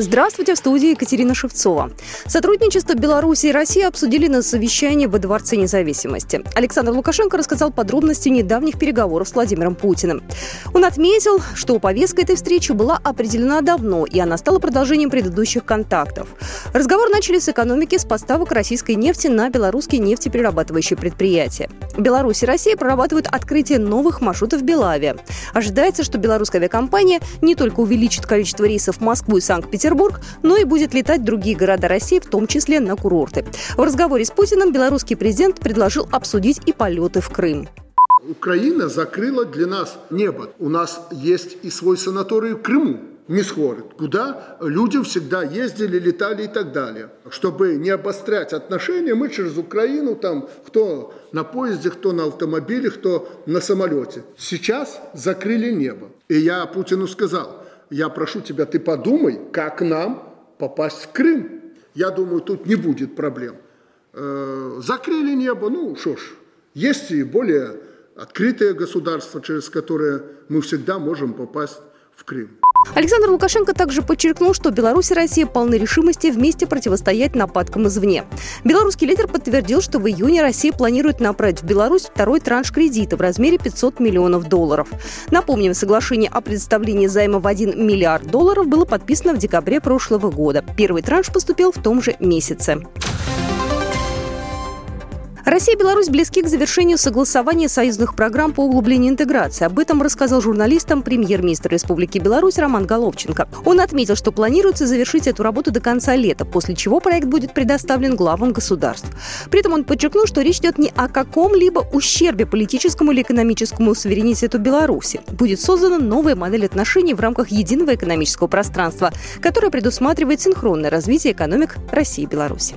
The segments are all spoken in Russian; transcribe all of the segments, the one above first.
Здравствуйте, в студии Екатерина Шевцова. Сотрудничество Беларуси и России обсудили на совещании во Дворце независимости. Александр Лукашенко рассказал подробности недавних переговоров с Владимиром Путиным. Он отметил, что повестка этой встречи была определена давно, и она стала продолжением предыдущих контактов. Разговор начали с экономики, с поставок российской нефти на белорусские нефтеперерабатывающие предприятия. Беларусь и Россия прорабатывают открытие новых маршрутов в Белаве. Ожидается, что белорусская авиакомпания не только увеличит количество рейсов в Москву и Санкт-Петербург, Петербург, но и будет летать в другие города России, в том числе на курорты. В разговоре с Путиным белорусский президент предложил обсудить и полеты в Крым. Украина закрыла для нас небо. У нас есть и свой санаторий в Крыму, Мисхород, куда люди всегда ездили, летали и так далее. Чтобы не обострять отношения, мы через Украину, там, кто на поезде, кто на автомобиле, кто на самолете. Сейчас закрыли небо. И я Путину сказал – я прошу тебя, ты подумай, как нам попасть в Крым. Я думаю, тут не будет проблем. Э, закрыли небо, ну что ж, есть и более открытые государства, через которые мы всегда можем попасть в Крым. Александр Лукашенко также подчеркнул, что Беларусь и Россия полны решимости вместе противостоять нападкам извне. Белорусский лидер подтвердил, что в июне Россия планирует направить в Беларусь второй транш кредита в размере 500 миллионов долларов. Напомним, соглашение о предоставлении займа в 1 миллиард долларов было подписано в декабре прошлого года. Первый транш поступил в том же месяце. Россия и Беларусь близки к завершению согласования союзных программ по углублению интеграции. Об этом рассказал журналистам премьер-министр Республики Беларусь Роман Головченко. Он отметил, что планируется завершить эту работу до конца лета, после чего проект будет предоставлен главам государств. При этом он подчеркнул, что речь идет не о каком-либо ущербе политическому или экономическому суверенитету Беларуси. Будет создана новая модель отношений в рамках единого экономического пространства, которая предусматривает синхронное развитие экономик России и Беларуси.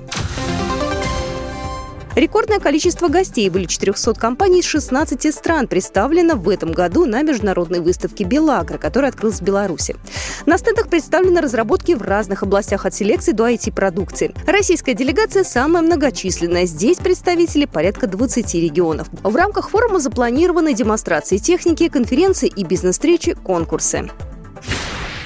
Рекордное количество гостей, более 400 компаний из 16 стран, представлено в этом году на международной выставке «Белагра», которая открылась в Беларуси. На стендах представлены разработки в разных областях от селекции до IT-продукции. Российская делегация самая многочисленная. Здесь представители порядка 20 регионов. В рамках форума запланированы демонстрации техники, конференции и бизнес-встречи, конкурсы.